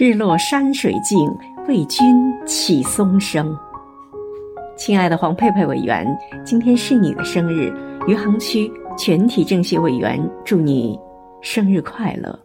日落山水静，为君起松声。亲爱的黄佩佩委员，今天是你的生日，余杭区全体政协委员，祝你生日快乐。